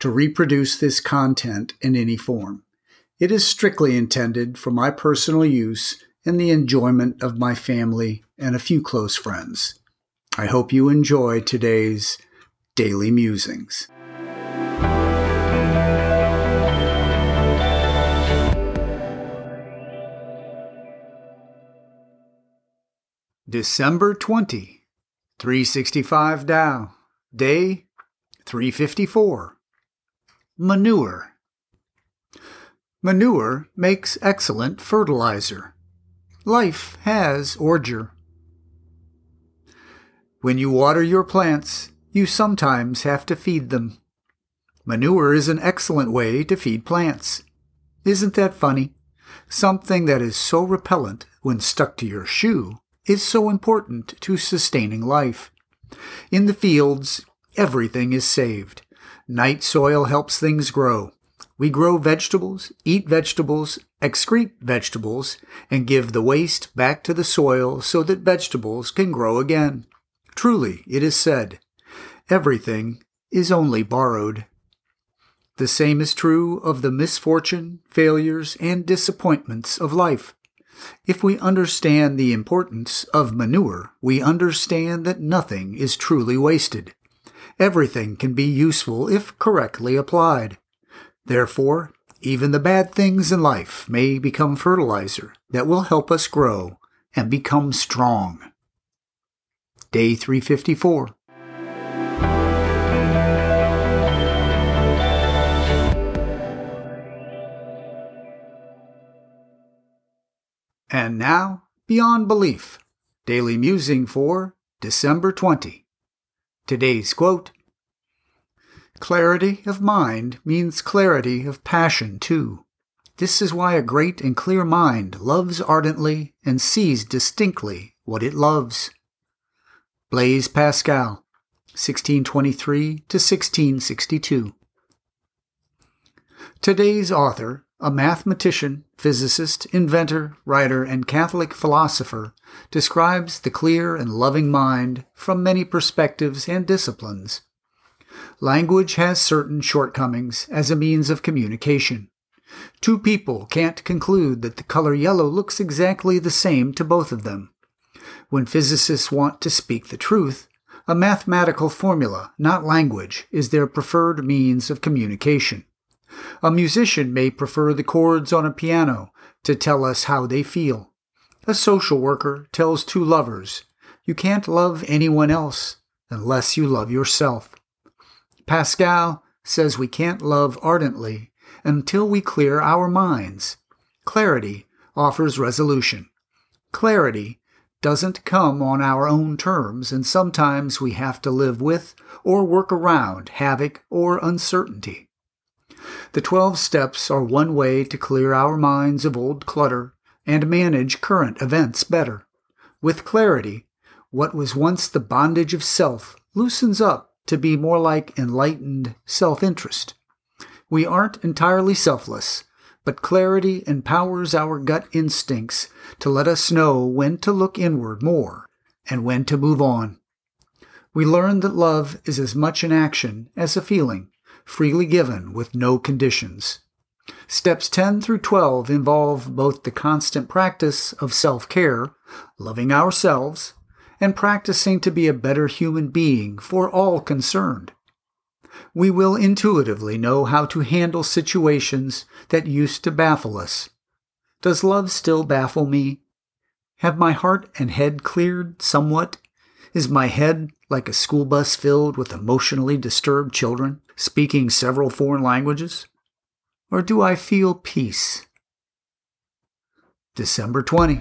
to reproduce this content in any form. It is strictly intended for my personal use and the enjoyment of my family and a few close friends. I hope you enjoy today's Daily Musings. December 20, 365 Tao, Day 354. Manure. Manure makes excellent fertilizer. Life has ordure. When you water your plants, you sometimes have to feed them. Manure is an excellent way to feed plants. Isn't that funny? Something that is so repellent when stuck to your shoe is so important to sustaining life. In the fields, everything is saved. Night soil helps things grow. We grow vegetables, eat vegetables, excrete vegetables, and give the waste back to the soil so that vegetables can grow again. Truly, it is said, everything is only borrowed. The same is true of the misfortune, failures, and disappointments of life. If we understand the importance of manure, we understand that nothing is truly wasted. Everything can be useful if correctly applied. Therefore, even the bad things in life may become fertilizer that will help us grow and become strong. Day 354. And now, Beyond Belief, Daily Musing for December 20. Today's quote Clarity of mind means clarity of passion, too. This is why a great and clear mind loves ardently and sees distinctly what it loves. Blaise Pascal, 1623 to 1662. Today's author, a mathematician, physicist, inventor, writer, and Catholic philosopher, describes the clear and loving mind from many perspectives and disciplines. Language has certain shortcomings as a means of communication. Two people can't conclude that the color yellow looks exactly the same to both of them. When physicists want to speak the truth, a mathematical formula, not language, is their preferred means of communication. A musician may prefer the chords on a piano to tell us how they feel. A social worker tells two lovers, You can't love anyone else unless you love yourself. Pascal says we can't love ardently until we clear our minds. Clarity offers resolution. Clarity doesn't come on our own terms, and sometimes we have to live with or work around havoc or uncertainty. The 12 steps are one way to clear our minds of old clutter and manage current events better. With clarity, what was once the bondage of self loosens up to be more like enlightened self interest. We aren't entirely selfless, but clarity empowers our gut instincts to let us know when to look inward more and when to move on. We learn that love is as much an action as a feeling freely given with no conditions. Steps 10 through 12 involve both the constant practice of self care, loving ourselves, and practicing to be a better human being for all concerned. We will intuitively know how to handle situations that used to baffle us. Does love still baffle me? Have my heart and head cleared somewhat? Is my head like a school bus filled with emotionally disturbed children speaking several foreign languages? Or do I feel peace? December 20.